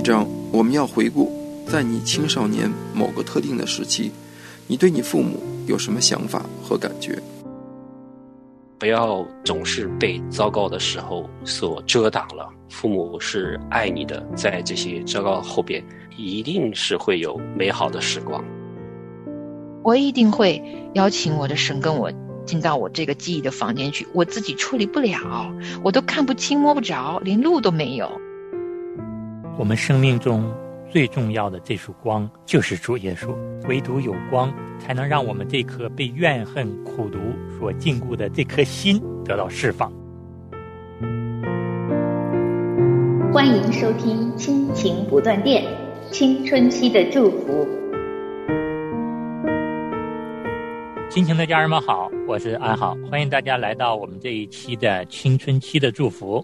一章我们要回顾，在你青少年某个特定的时期，你对你父母有什么想法和感觉？不要总是被糟糕的时候所遮挡了。父母是爱你的，在这些糟糕后边，一定是会有美好的时光。我一定会邀请我的神跟我进到我这个记忆的房间去，我自己处理不了，我都看不清摸不着，连路都没有。我们生命中最重要的这束光就是主耶稣，唯独有光，才能让我们这颗被怨恨、苦毒所禁锢的这颗心得到释放。欢迎收听《亲情不断电》，青春期的祝福。亲情的家人们好，我是安好，欢迎大家来到我们这一期的青春期的祝福。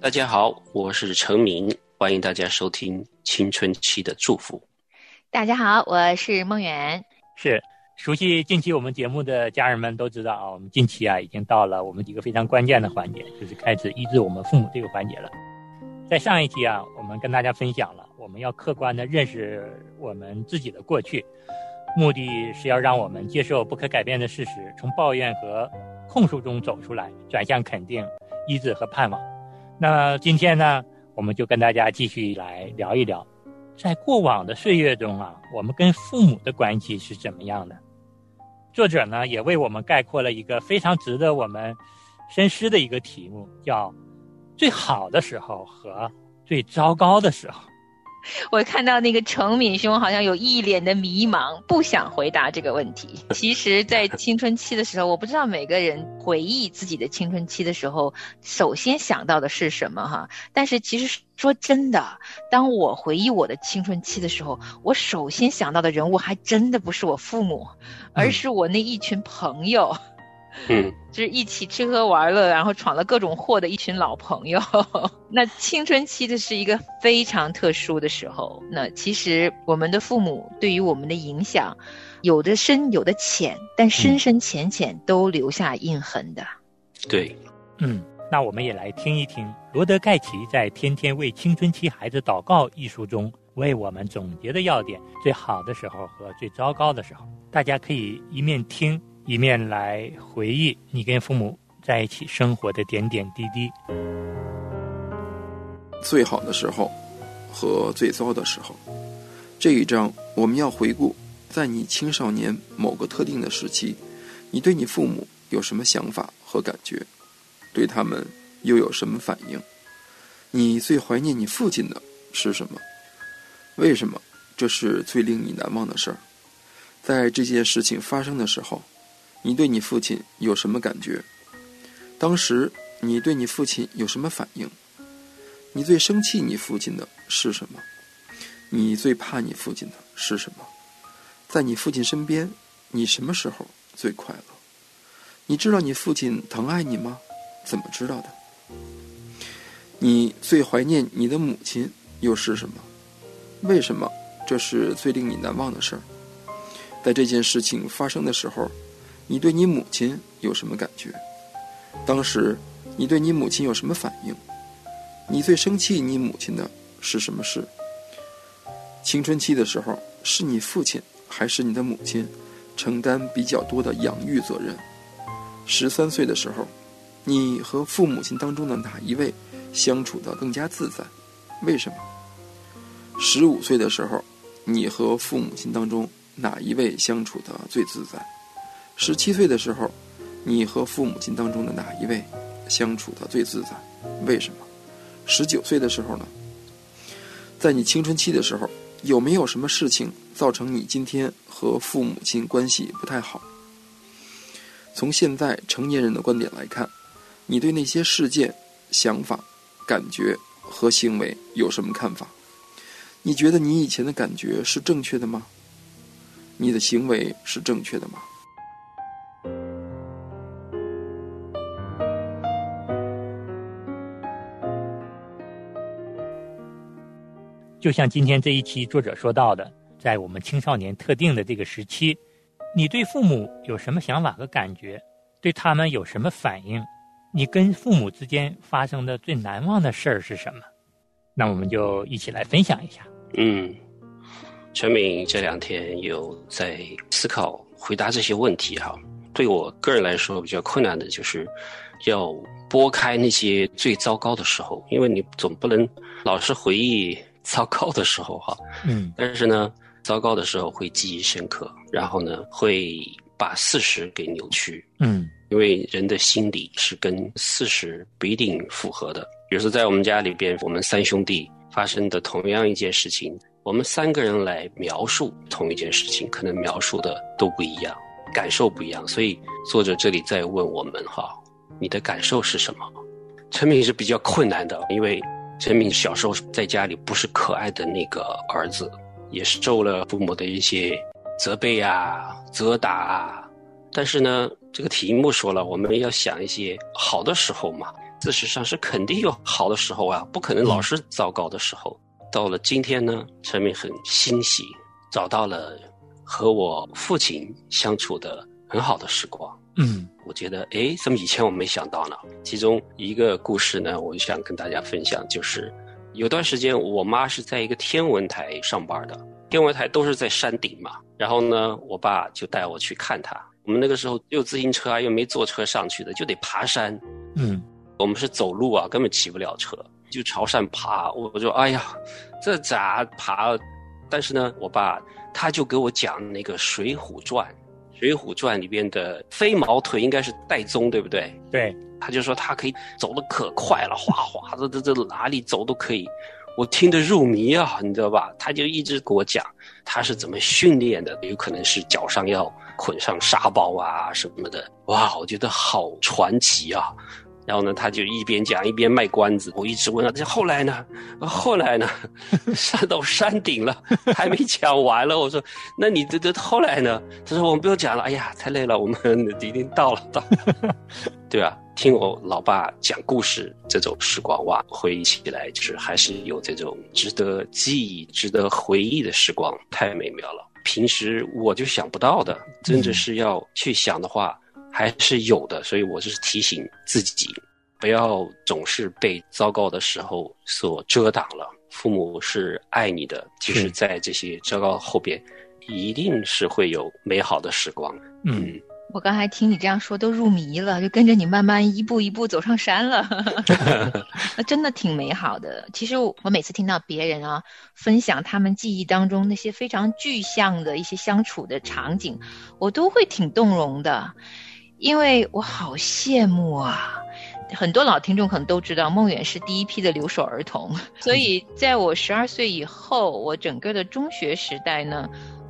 大家好，我是陈明。欢迎大家收听青春期的祝福。大家好，我是梦远。是熟悉近期我们节目的家人们都知道啊，我们近期啊已经到了我们一个非常关键的环节，就是开始医治我们父母这个环节了。在上一期啊，我们跟大家分享了，我们要客观的认识我们自己的过去，目的是要让我们接受不可改变的事实，从抱怨和控诉中走出来，转向肯定、医治和盼望。那今天呢？我们就跟大家继续来聊一聊，在过往的岁月中啊，我们跟父母的关系是怎么样的？作者呢也为我们概括了一个非常值得我们深思的一个题目，叫“最好的时候和最糟糕的时候”。我看到那个程敏兄好像有一脸的迷茫，不想回答这个问题。其实，在青春期的时候，我不知道每个人回忆自己的青春期的时候，首先想到的是什么哈。但是，其实说真的，当我回忆我的青春期的时候，我首先想到的人物还真的不是我父母，而是我那一群朋友。嗯，就是一起吃喝玩乐，然后闯了各种祸的一群老朋友。那青春期的是一个非常特殊的时候。那其实我们的父母对于我们的影响，有的深，有的浅，但深深浅浅都留下印痕的。对，嗯，那我们也来听一听罗德盖奇在《天天为青春期孩子祷告》一书中为我们总结的要点：最好的时候和最糟糕的时候。大家可以一面听。一面来回忆你跟父母在一起生活的点点滴滴。最好的时候和最糟的时候，这一章我们要回顾，在你青少年某个特定的时期，你对你父母有什么想法和感觉？对他们又有什么反应？你最怀念你父亲的是什么？为什么这是最令你难忘的事儿？在这件事情发生的时候。你对你父亲有什么感觉？当时你对你父亲有什么反应？你最生气你父亲的是什么？你最怕你父亲的是什么？在你父亲身边，你什么时候最快乐？你知道你父亲疼爱你吗？怎么知道的？你最怀念你的母亲又是什么？为什么这是最令你难忘的事儿？在这件事情发生的时候。你对你母亲有什么感觉？当时你对你母亲有什么反应？你最生气你母亲的是什么事？青春期的时候，是你父亲还是你的母亲承担比较多的养育责任？十三岁的时候，你和父母亲当中的哪一位相处的更加自在？为什么？十五岁的时候，你和父母亲当中哪一位相处的最自在？十七岁的时候，你和父母亲当中的哪一位相处的最自在？为什么？十九岁的时候呢？在你青春期的时候，有没有什么事情造成你今天和父母亲关系不太好？从现在成年人的观点来看，你对那些事件、想法、感觉和行为有什么看法？你觉得你以前的感觉是正确的吗？你的行为是正确的吗？就像今天这一期作者说到的，在我们青少年特定的这个时期，你对父母有什么想法和感觉？对他们有什么反应？你跟父母之间发生的最难忘的事儿是什么？那我们就一起来分享一下。嗯，陈敏这两天有在思考回答这些问题哈。对我个人来说比较困难的就是要拨开那些最糟糕的时候，因为你总不能老是回忆糟糕的时候哈。嗯但是呢，糟糕的时候会记忆深刻，然后呢会把事实给扭曲。嗯因为人的心理是跟事实不一定符合的。比如说，在我们家里边，我们三兄弟发生的同样一件事情，我们三个人来描述同一件事情，可能描述的都不一样，感受不一样。所以，作者这里在问我们哈，你的感受是什么？陈敏是比较困难的，因为陈敏小时候在家里不是可爱的那个儿子，也是受了父母的一些责备啊、责打啊。但是呢，这个题目说了，我们要想一些好的时候嘛。事实上是肯定有好的时候啊，不可能老是糟糕的时候。到了今天呢，陈敏很欣喜，找到了和我父亲相处的很好的时光。嗯我觉得，诶，怎么以前我没想到呢？其中一个故事呢，我想跟大家分享，就是有段时间我妈是在一个天文台上班的，天文台都是在山顶嘛。然后呢，我爸就带我去看她。我们那个时候又自行车啊，又没坐车上去的，就得爬山。嗯我们是走路啊，根本骑不了车，就朝山爬。我我就哎呀，这咋爬？但是呢，我爸他就给我讲那个《水浒传》，《水浒传》里边的飞毛腿应该是戴宗，对不对？对，他就说他可以走得可快了，哗哗的，这这哪里走都可以。我听得入迷啊，你知道吧？他就一直给我讲他是怎么训练的，有可能是脚上要捆上沙包啊什么的。哇，我觉得好传奇啊！然后呢，他就一边讲一边卖关子。我一直问他，这后来呢？后来呢？上到山顶了，还没讲完了。我说，那你这这后来呢？他说我们不用讲了。哎呀，太累了，我们已经到了，到了。对啊，听我老爸讲故事这种时光哇，回忆起来就是还是有这种值得记忆、值得回忆的时光，太美妙了。平时我就想不到的，真的是要去想的话。还是有的，所以我就是提醒自己，不要总是被糟糕的时候所遮挡了。父母是爱你的，就是在这些糟糕后边，一定是会有美好的时光。嗯，我刚才听你这样说，都入迷了，就跟着你慢慢一步一步走上山了，那真的挺美好的。其实我每次听到别人啊分享他们记忆当中那些非常具象的一些相处的场景，我都会挺动容的。因为我好羡慕啊！很多老听众可能都知道，梦远是第一批的留守儿童，所以在我十二岁以后，我整个的中学时代呢，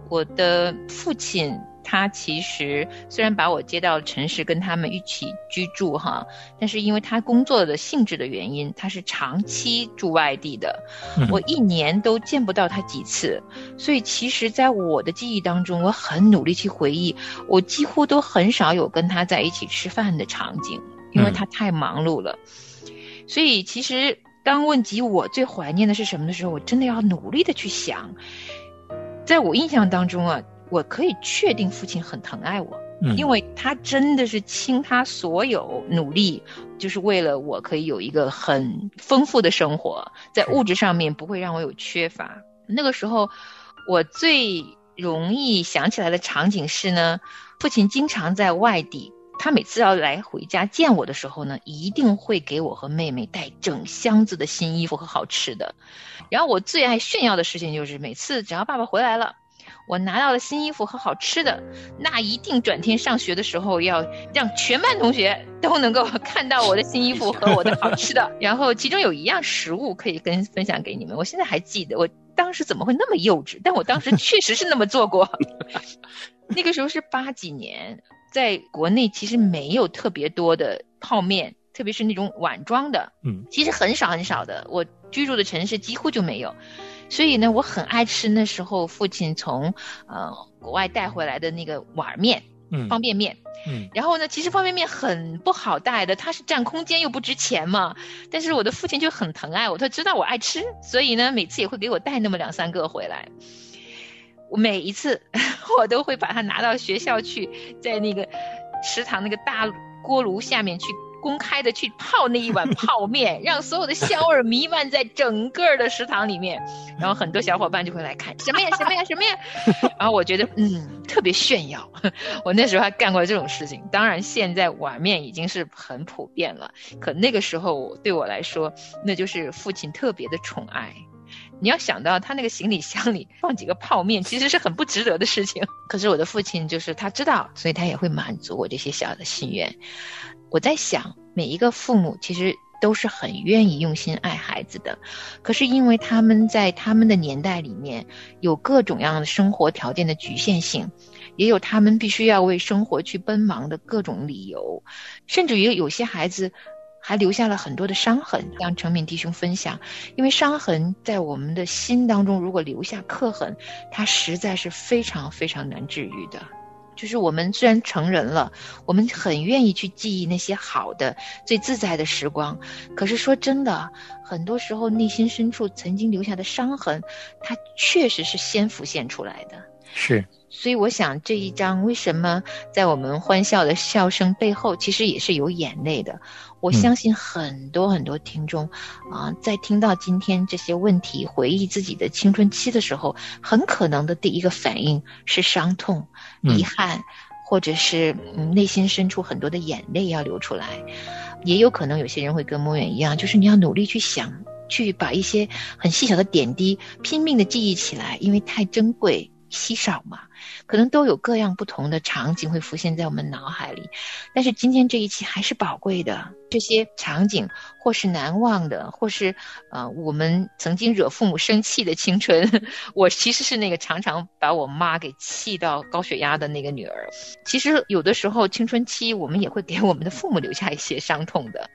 我的父亲他其实虽然把我接到城市跟他们一起居住哈，但是因为他工作的性质的原因，他是长期住外地的，我一年都见不到他几次，所以其实，在我的记忆当中，我很努力去回忆，我几乎都很少有跟他在一起吃饭的场景，因为他太忙碌了。所以，其实当问及我最怀念的是什么的时候，我真的要努力的去想。在我印象当中啊，我可以确定父亲很疼爱我，嗯因为他真的是倾他所有努力，就是为了我可以有一个很丰富的生活，在物质上面不会让我有缺乏。那个时候，我最容易想起来的场景是呢，父亲经常在外地。他每次要来回家见我的时候呢，一定会给我和妹妹带整箱子的新衣服和好吃的。然后我最爱炫耀的事情就是，每次只要爸爸回来了，我拿到了新衣服和好吃的，那一定转天上学的时候要让全班同学都能够 看到我的新衣服和我的好吃的。然后其中有一样食物可以跟分享给你们，我现在还记得，我当时怎么会那么幼稚？但我当时确实是那么做过。那个时候是八几年。在国内其实没有特别多的泡面，特别是那种碗装的，嗯，其实很少很少的。我居住的城市几乎就没有，所以呢，我很爱吃那时候父亲从呃国外带回来的那个碗面，嗯，方便面，嗯，然后呢，其实方便面很不好带的，它是占空间又不值钱嘛。但是我的父亲就很疼爱我，他知道我爱吃，所以呢，每次也会给我带那么两三个回来。我每一次 我都会把它拿到学校去，在那个食堂那个大锅炉下面去公开的去泡那一碗泡面，让所有的香味弥漫在整个的食堂里面，然后很多小伙伴就会来看什么呀什么呀什么呀，然后我觉得嗯特别炫耀，我那时候还干过这种事情。当然现在碗面已经是很普遍了，可那个时候对我来说，那就是父亲特别的宠爱。你要想到他那个行李箱里放几个泡面，其实是很不值得的事情。可是我的父亲就是他知道，所以他也会满足我这些小的心愿。我在想，每一个父母其实都是很愿意用心爱孩子的，可是因为他们在他们的年代里面有各种样的生活条件的局限性，也有他们必须要为生活去奔忙的各种理由，甚至于有些孩子还留下了很多的伤痕。让成敏弟兄分享，因为伤痕在我们的心当中，如果留下刻痕，它实在是非常非常难治愈的。就是我们虽然成人了，我们很愿意去记忆那些好的、最自在的时光，可是说真的，很多时候内心深处曾经留下的伤痕，它确实是先浮现出来的。是，所以我想这一章为什么在我们欢笑的笑声背后，其实也是有眼泪的。我相信很多很多听众啊，在听到今天这些问题，回忆自己的青春期的时候，很可能的第一个反应是伤痛、遗憾，或者是嗯内心深处很多的眼泪要流出来。也有可能有些人会跟莫远一样，就是你要努力去想，去把一些很细小的点滴拼命的记忆起来，因为太珍贵。稀少嘛，可能都有各样不同的场景会浮现在我们脑海里，但是今天这一期还是宝贵的。这些场景或是难忘的，或是呃我们曾经惹父母生气的青春。我其实是那个常常把我妈给气到高血压的那个女儿。其实有的时候青春期我们也会给我们的父母留下一些伤痛的。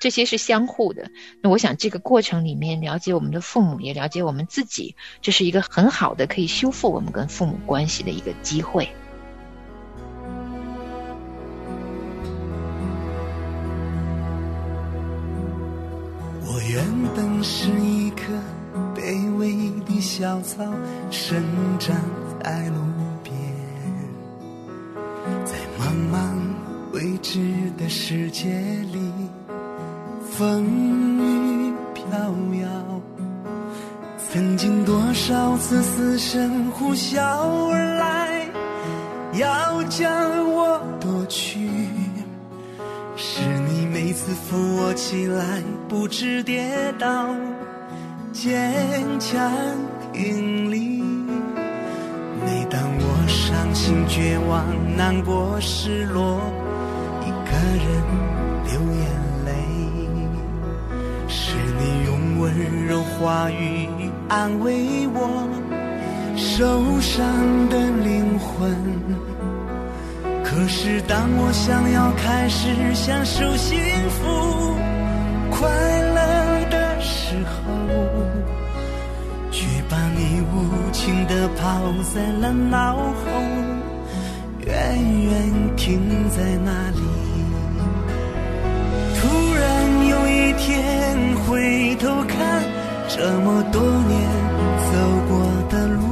这些是相互的。那我想，这个过程里面了解我们的父母，也了解我们自己，这是一个很好的可以修复我们跟父母关系的一个机会。我是一棵卑微的小草，生长在路边，在茫茫未知的世界里。风雨飘摇，曾经多少次死神呼啸而来，要将我夺去。是每次扶我起来，不知跌倒，坚强挺立。每当我伤心绝望、难过失落，一个人流眼泪，是你用。温柔话语安慰我受伤的灵魂。可是当我想要开始享受幸福快乐的时候，却把你无情的抛在了脑后，远远停在那里。突然有一天回头看，这么多年走过的路，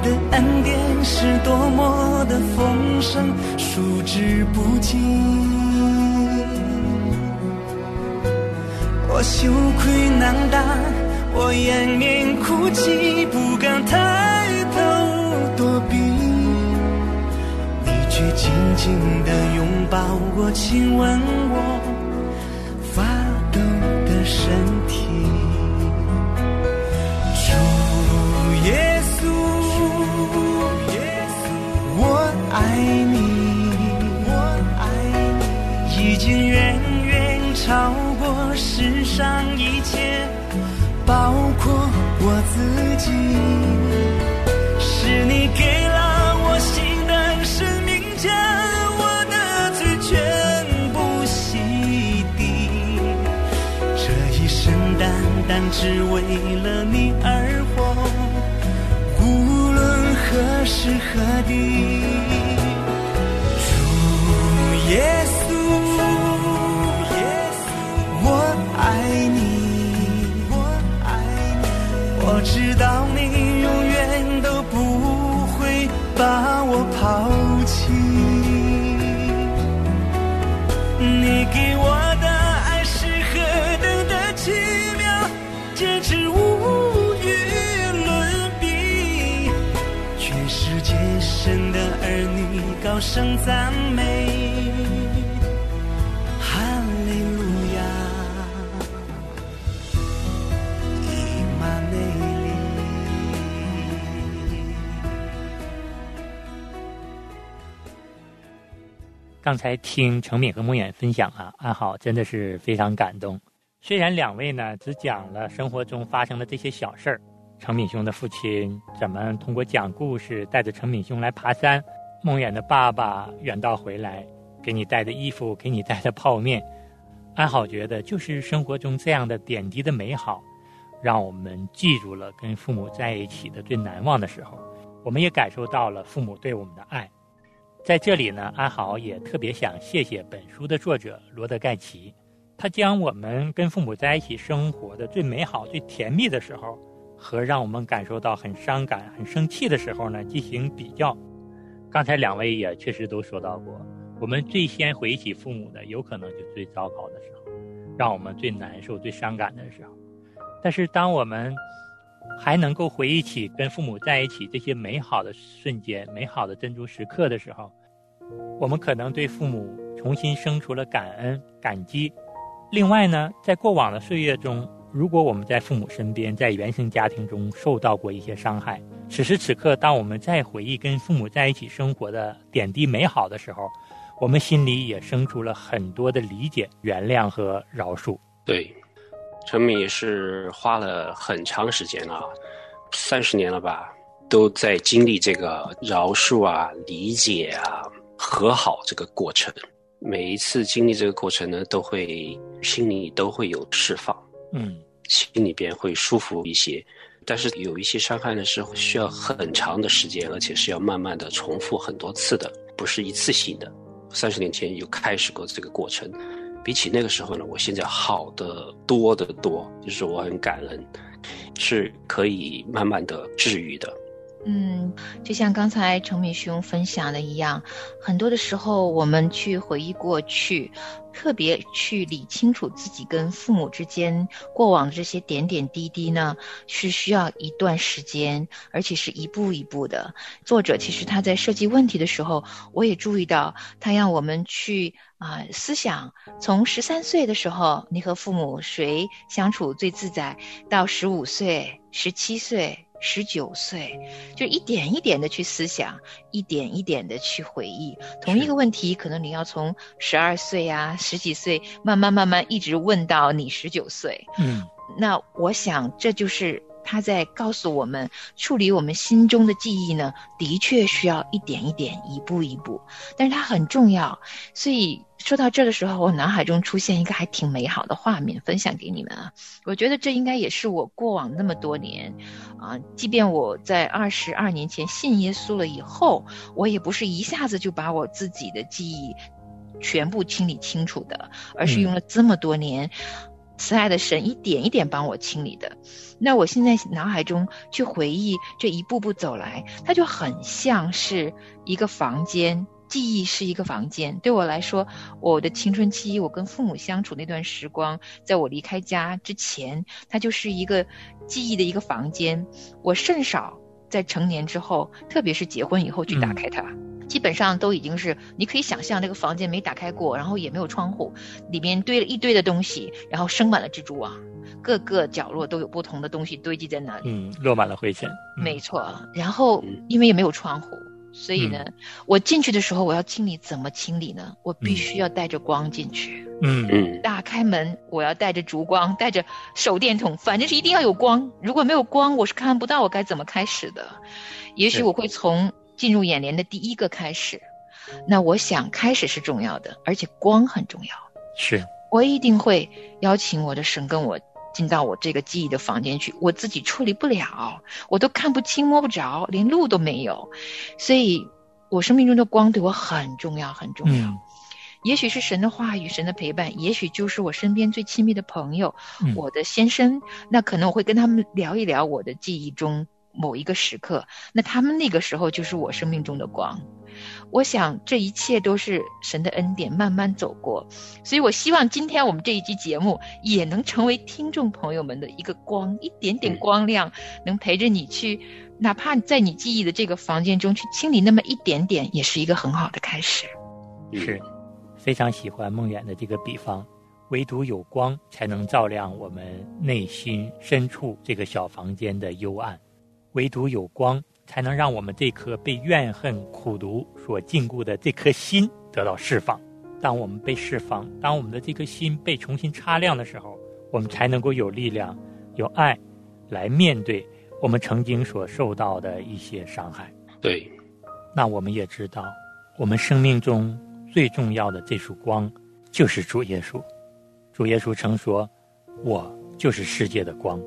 的恩典是多么的丰盛，数之不尽。我羞愧难当，我掩面哭泣，不敢抬头躲避，你却紧紧地拥抱我，亲吻我。爱你我爱你已经远远超过世上一切包括我自己是你给了我新的生命将我的罪全部洗涤这一生单单只为了你而活无论何时何地。声赞美，哈利路亚，伊玛内利。刚才听程敏和梦远分享啊，安好真的是非常感动。虽然两位呢只讲了生活中发生的这些小事儿，程敏兄的父亲怎么通过讲故事带着程敏兄来爬山，梦远的爸爸远道回来给你带的衣服，给你带的泡面，安好觉得就是生活中这样的点滴的美好，让我们记住了跟父母在一起的最难忘的时候，我们也感受到了父母对我们的爱。在这里呢，安好也特别想谢谢本书的作者罗德盖奇，他将我们跟父母在一起生活的最美好、最甜蜜的时候，和让我们感受到很伤感、很生气的时候呢进行比较。刚才两位也确实都说到过，我们最先回忆起父母的，有可能就最糟糕的时候，让我们最难受、最伤感的时候。但是当我们还能够回忆起跟父母在一起这些美好的瞬间、美好的珍珠时刻的时候，我们可能对父母重新生出了感恩、感激。另外呢，在过往的岁月中，如果我们在父母身边，在原生家庭中受到过一些伤害，此时此刻，当我们再回忆跟父母在一起生活的点滴美好的时候，我们心里也生出了很多的理解、原谅和饶恕。对，陈敏也是花了很长时间啊，三十年了吧，都在经历这个饶恕啊、理解啊、和好这个过程。每一次经历这个过程呢，都会心里都会有释放，嗯心里边会舒服一些。但是有一些伤害呢，是需要很长的时间，而且是要慢慢的重复很多次的，不是一次性的。三十年前有开始过这个过程，比起那个时候呢，我现在好的多得多，就是我很感恩，是可以慢慢的治愈的。嗯，就像刚才程敏兄分享的一样，很多的时候我们去回忆过去，特别去理清楚自己跟父母之间过往的这些点点滴滴呢，是需要一段时间，而且是一步一步的。作者其实他在设计问题的时候，我也注意到，他让我们去啊、思想，从十三岁的时候，你和父母谁相处最自在，到十五岁、十七岁。十九岁，就一点一点的去思想，一点一点的去回忆。同一个问题，可能你要从十二岁啊、十几岁，慢慢慢慢一直问到你十九岁。嗯那我想，这就是他在告诉我们，处理我们心中的记忆呢，的确需要一点一点、一步一步，但是它很重要。所以说到这的时候，我脑海中出现一个还挺美好的画面，分享给你们啊。我觉得这应该也是我过往那么多年，啊，即便我在二十二年前信耶稣了以后，我也不是一下子就把我自己的记忆全部清理清楚的，而是用了这么多年。慈爱的神一点一点帮我清理的，那我现在脑海中去回忆这一步步走来，它就很像是一个房间，记忆是一个房间。对我来说，我的青春期，我跟父母相处那段时光，在我离开家之前，它就是一个记忆的一个房间。我甚少在成年之后，特别是结婚以后去打开它。基本上都已经是，你可以想象那个房间没打开过，然后也没有窗户，里面堆了一堆的东西，然后生满了蜘蛛网，各个角落都有不同的东西堆积在那里。嗯，落满了灰尘。嗯没错，然后因为也没有窗户，所以呢，我进去的时候我要清理，怎么清理呢？我必须要带着光进去，嗯嗯打开门，我要带着烛光，带着手电筒，反正是一定要有光。如果没有光，我是看不到我该怎么开始的。也许我会从进入眼帘的第一个开始。那我想开始是重要的，而且光很重要。是我一定会邀请我的神跟我进到我这个记忆的房间去，我自己处理不了，我都看不清摸不着，连路都没有，所以我生命中的光对我很重要，很重要。嗯也许是神的话语、神的陪伴，也许就是我身边最亲密的朋友，嗯我的先生。那可能我会跟他们聊一聊我的记忆中某一个时刻，那他们那个时候就是我生命中的光。我想这一切都是神的恩典，慢慢走过。所以我希望今天我们这一期节目也能成为听众朋友们的一个光，一点点光亮，能陪着你去，哪怕在你记忆的这个房间中去清理那么一点点，也是一个很好的开始。是，非常喜欢梦远的这个比方，唯独有光才能照亮我们内心深处这个小房间的幽暗，唯独有光。才能让我们这颗被怨恨、苦毒所禁锢的这颗心得到释放。当我们被释放，当我们的这颗心被重新擦亮的时候，我们才能够有力量、有爱，来面对我们曾经所受到的一些伤害。对，那我们也知道，我们生命中最重要的这束光，就是主耶稣。主耶稣曾说：“我就是世界的光，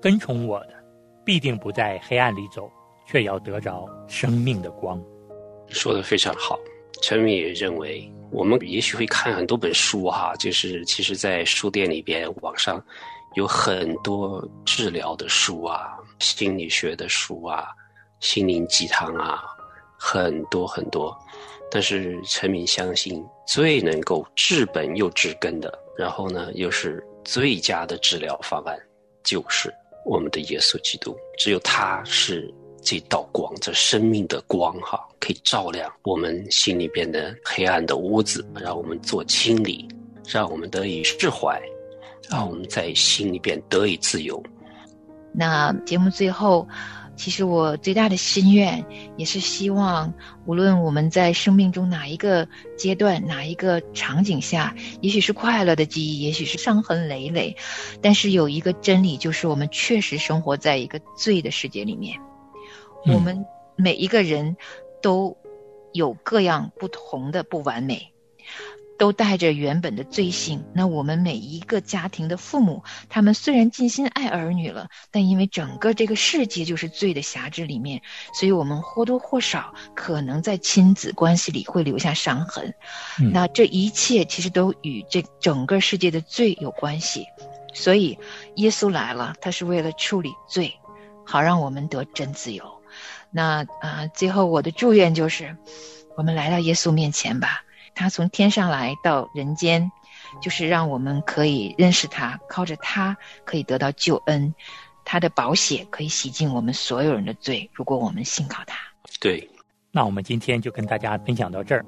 跟从我的，必定不在黑暗里走。”却要得着生命的光，说的非常好。陈明也认为，我们也许会看很多本书哈，就是其实，在书店里边、网上有很多治疗的书啊、心理学的书啊、心灵鸡汤啊，很多很多。但是陈明相信，最能够治本又治根的，然后呢，又是最佳的治疗方案，就是我们的耶稣基督。只有他是。这道光，这生命的光，哈，可以照亮我们心里边的黑暗的屋子，让我们做清理，让我们得以释怀，让我们在心里边得以自由。那节目最后，其实我最大的心愿，也是希望，无论我们在生命中哪一个阶段、哪一个场景下，也许是快乐的记忆，也许是伤痕累累，但是有一个真理，就是我们确实生活在一个罪的世界里面。我们每一个人都有各样不同的不完美，都带着原本的罪性。那我们每一个家庭的父母，他们虽然尽心爱儿女了，但因为整个这个世界就是罪的辖制里面，所以我们或多或少可能在亲子关系里会留下伤痕。那这一切其实都与这整个世界的罪有关系。所以耶稣来了，他是为了处理罪，好让我们得真自由。那啊，最后我的祝愿就是，我们来到耶稣面前吧。他从天上来到人间，就是让我们可以认识他，靠着他可以得到救恩。他的宝血可以洗净我们所有人的罪，如果我们信靠他。对，那我们今天就跟大家分享到这儿。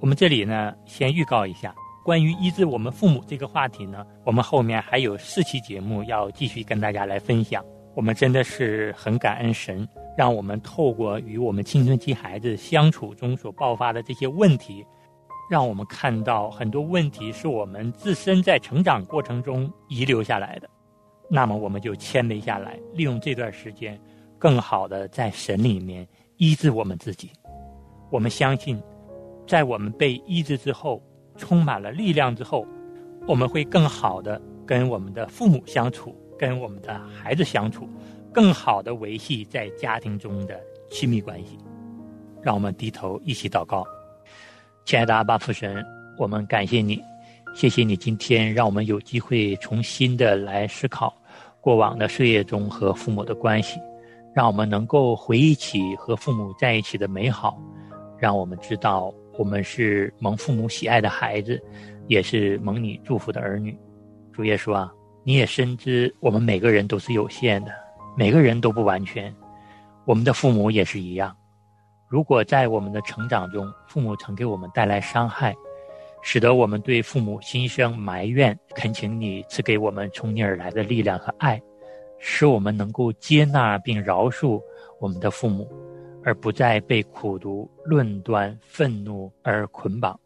我们这里呢，先预告一下，关于医治我们父母这个话题呢，我们后面还有四期节目要继续跟大家来分享。我们真的是很感恩神。让我们透过与我们青春期孩子相处中所爆发的这些问题，让我们看到很多问题是我们自身在成长过程中遗留下来的。那么，我们就谦卑下来，利用这段时间，更好的在神里面医治我们自己。我们相信，在我们被医治之后，充满了力量之后，我们会更好的跟我们的父母相处，跟我们的孩子相处。更好的维系在家庭中的亲密关系，让我们低头一起祷告。亲爱的阿爸父神，我们感谢你，谢谢你今天让我们有机会重新的来思考过往的岁月中和父母的关系，让我们能够回忆起和父母在一起的美好，让我们知道我们是蒙父母喜爱的孩子，也是蒙你祝福的儿女。主耶稣啊，你也深知我们每个人都是有限的。每个人都不完全，我们的父母也是一样。如果在我们的成长中，父母曾给我们带来伤害，使得我们对父母心生埋怨，恳请你赐给我们从你而来的力量和爱，使我们能够接纳并饶恕我们的父母，而不再被苦读、论断、愤怒而捆绑，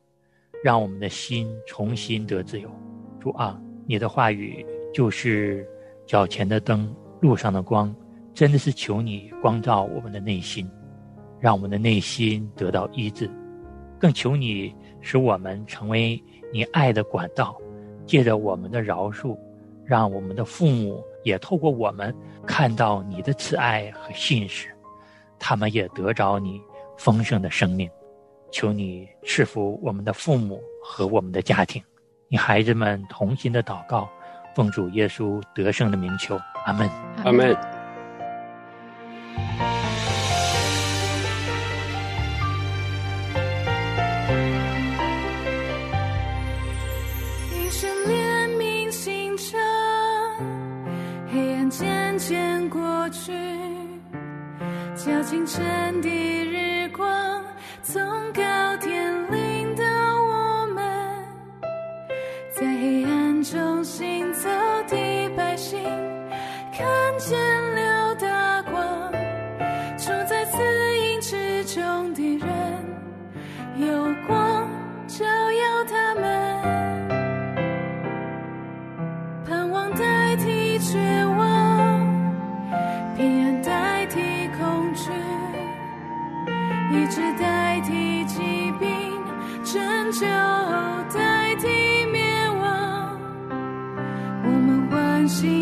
让我们的心重新得自由。主啊，你的话语就是脚前的灯。路上的光，真的是求你光照我们的内心，让我们的内心得到医治；更求你使我们成为你爱的管道，借着我们的饶恕，让我们的父母也透过我们看到你的慈爱和信实，他们也得着你丰盛的生命。求你赐福我们的父母和我们的家庭，你孩子们同心的祷告。奉主耶稣得胜的名求，阿门，阿门。清晨的。一直代替疾病拯救代替灭亡。我们欢喜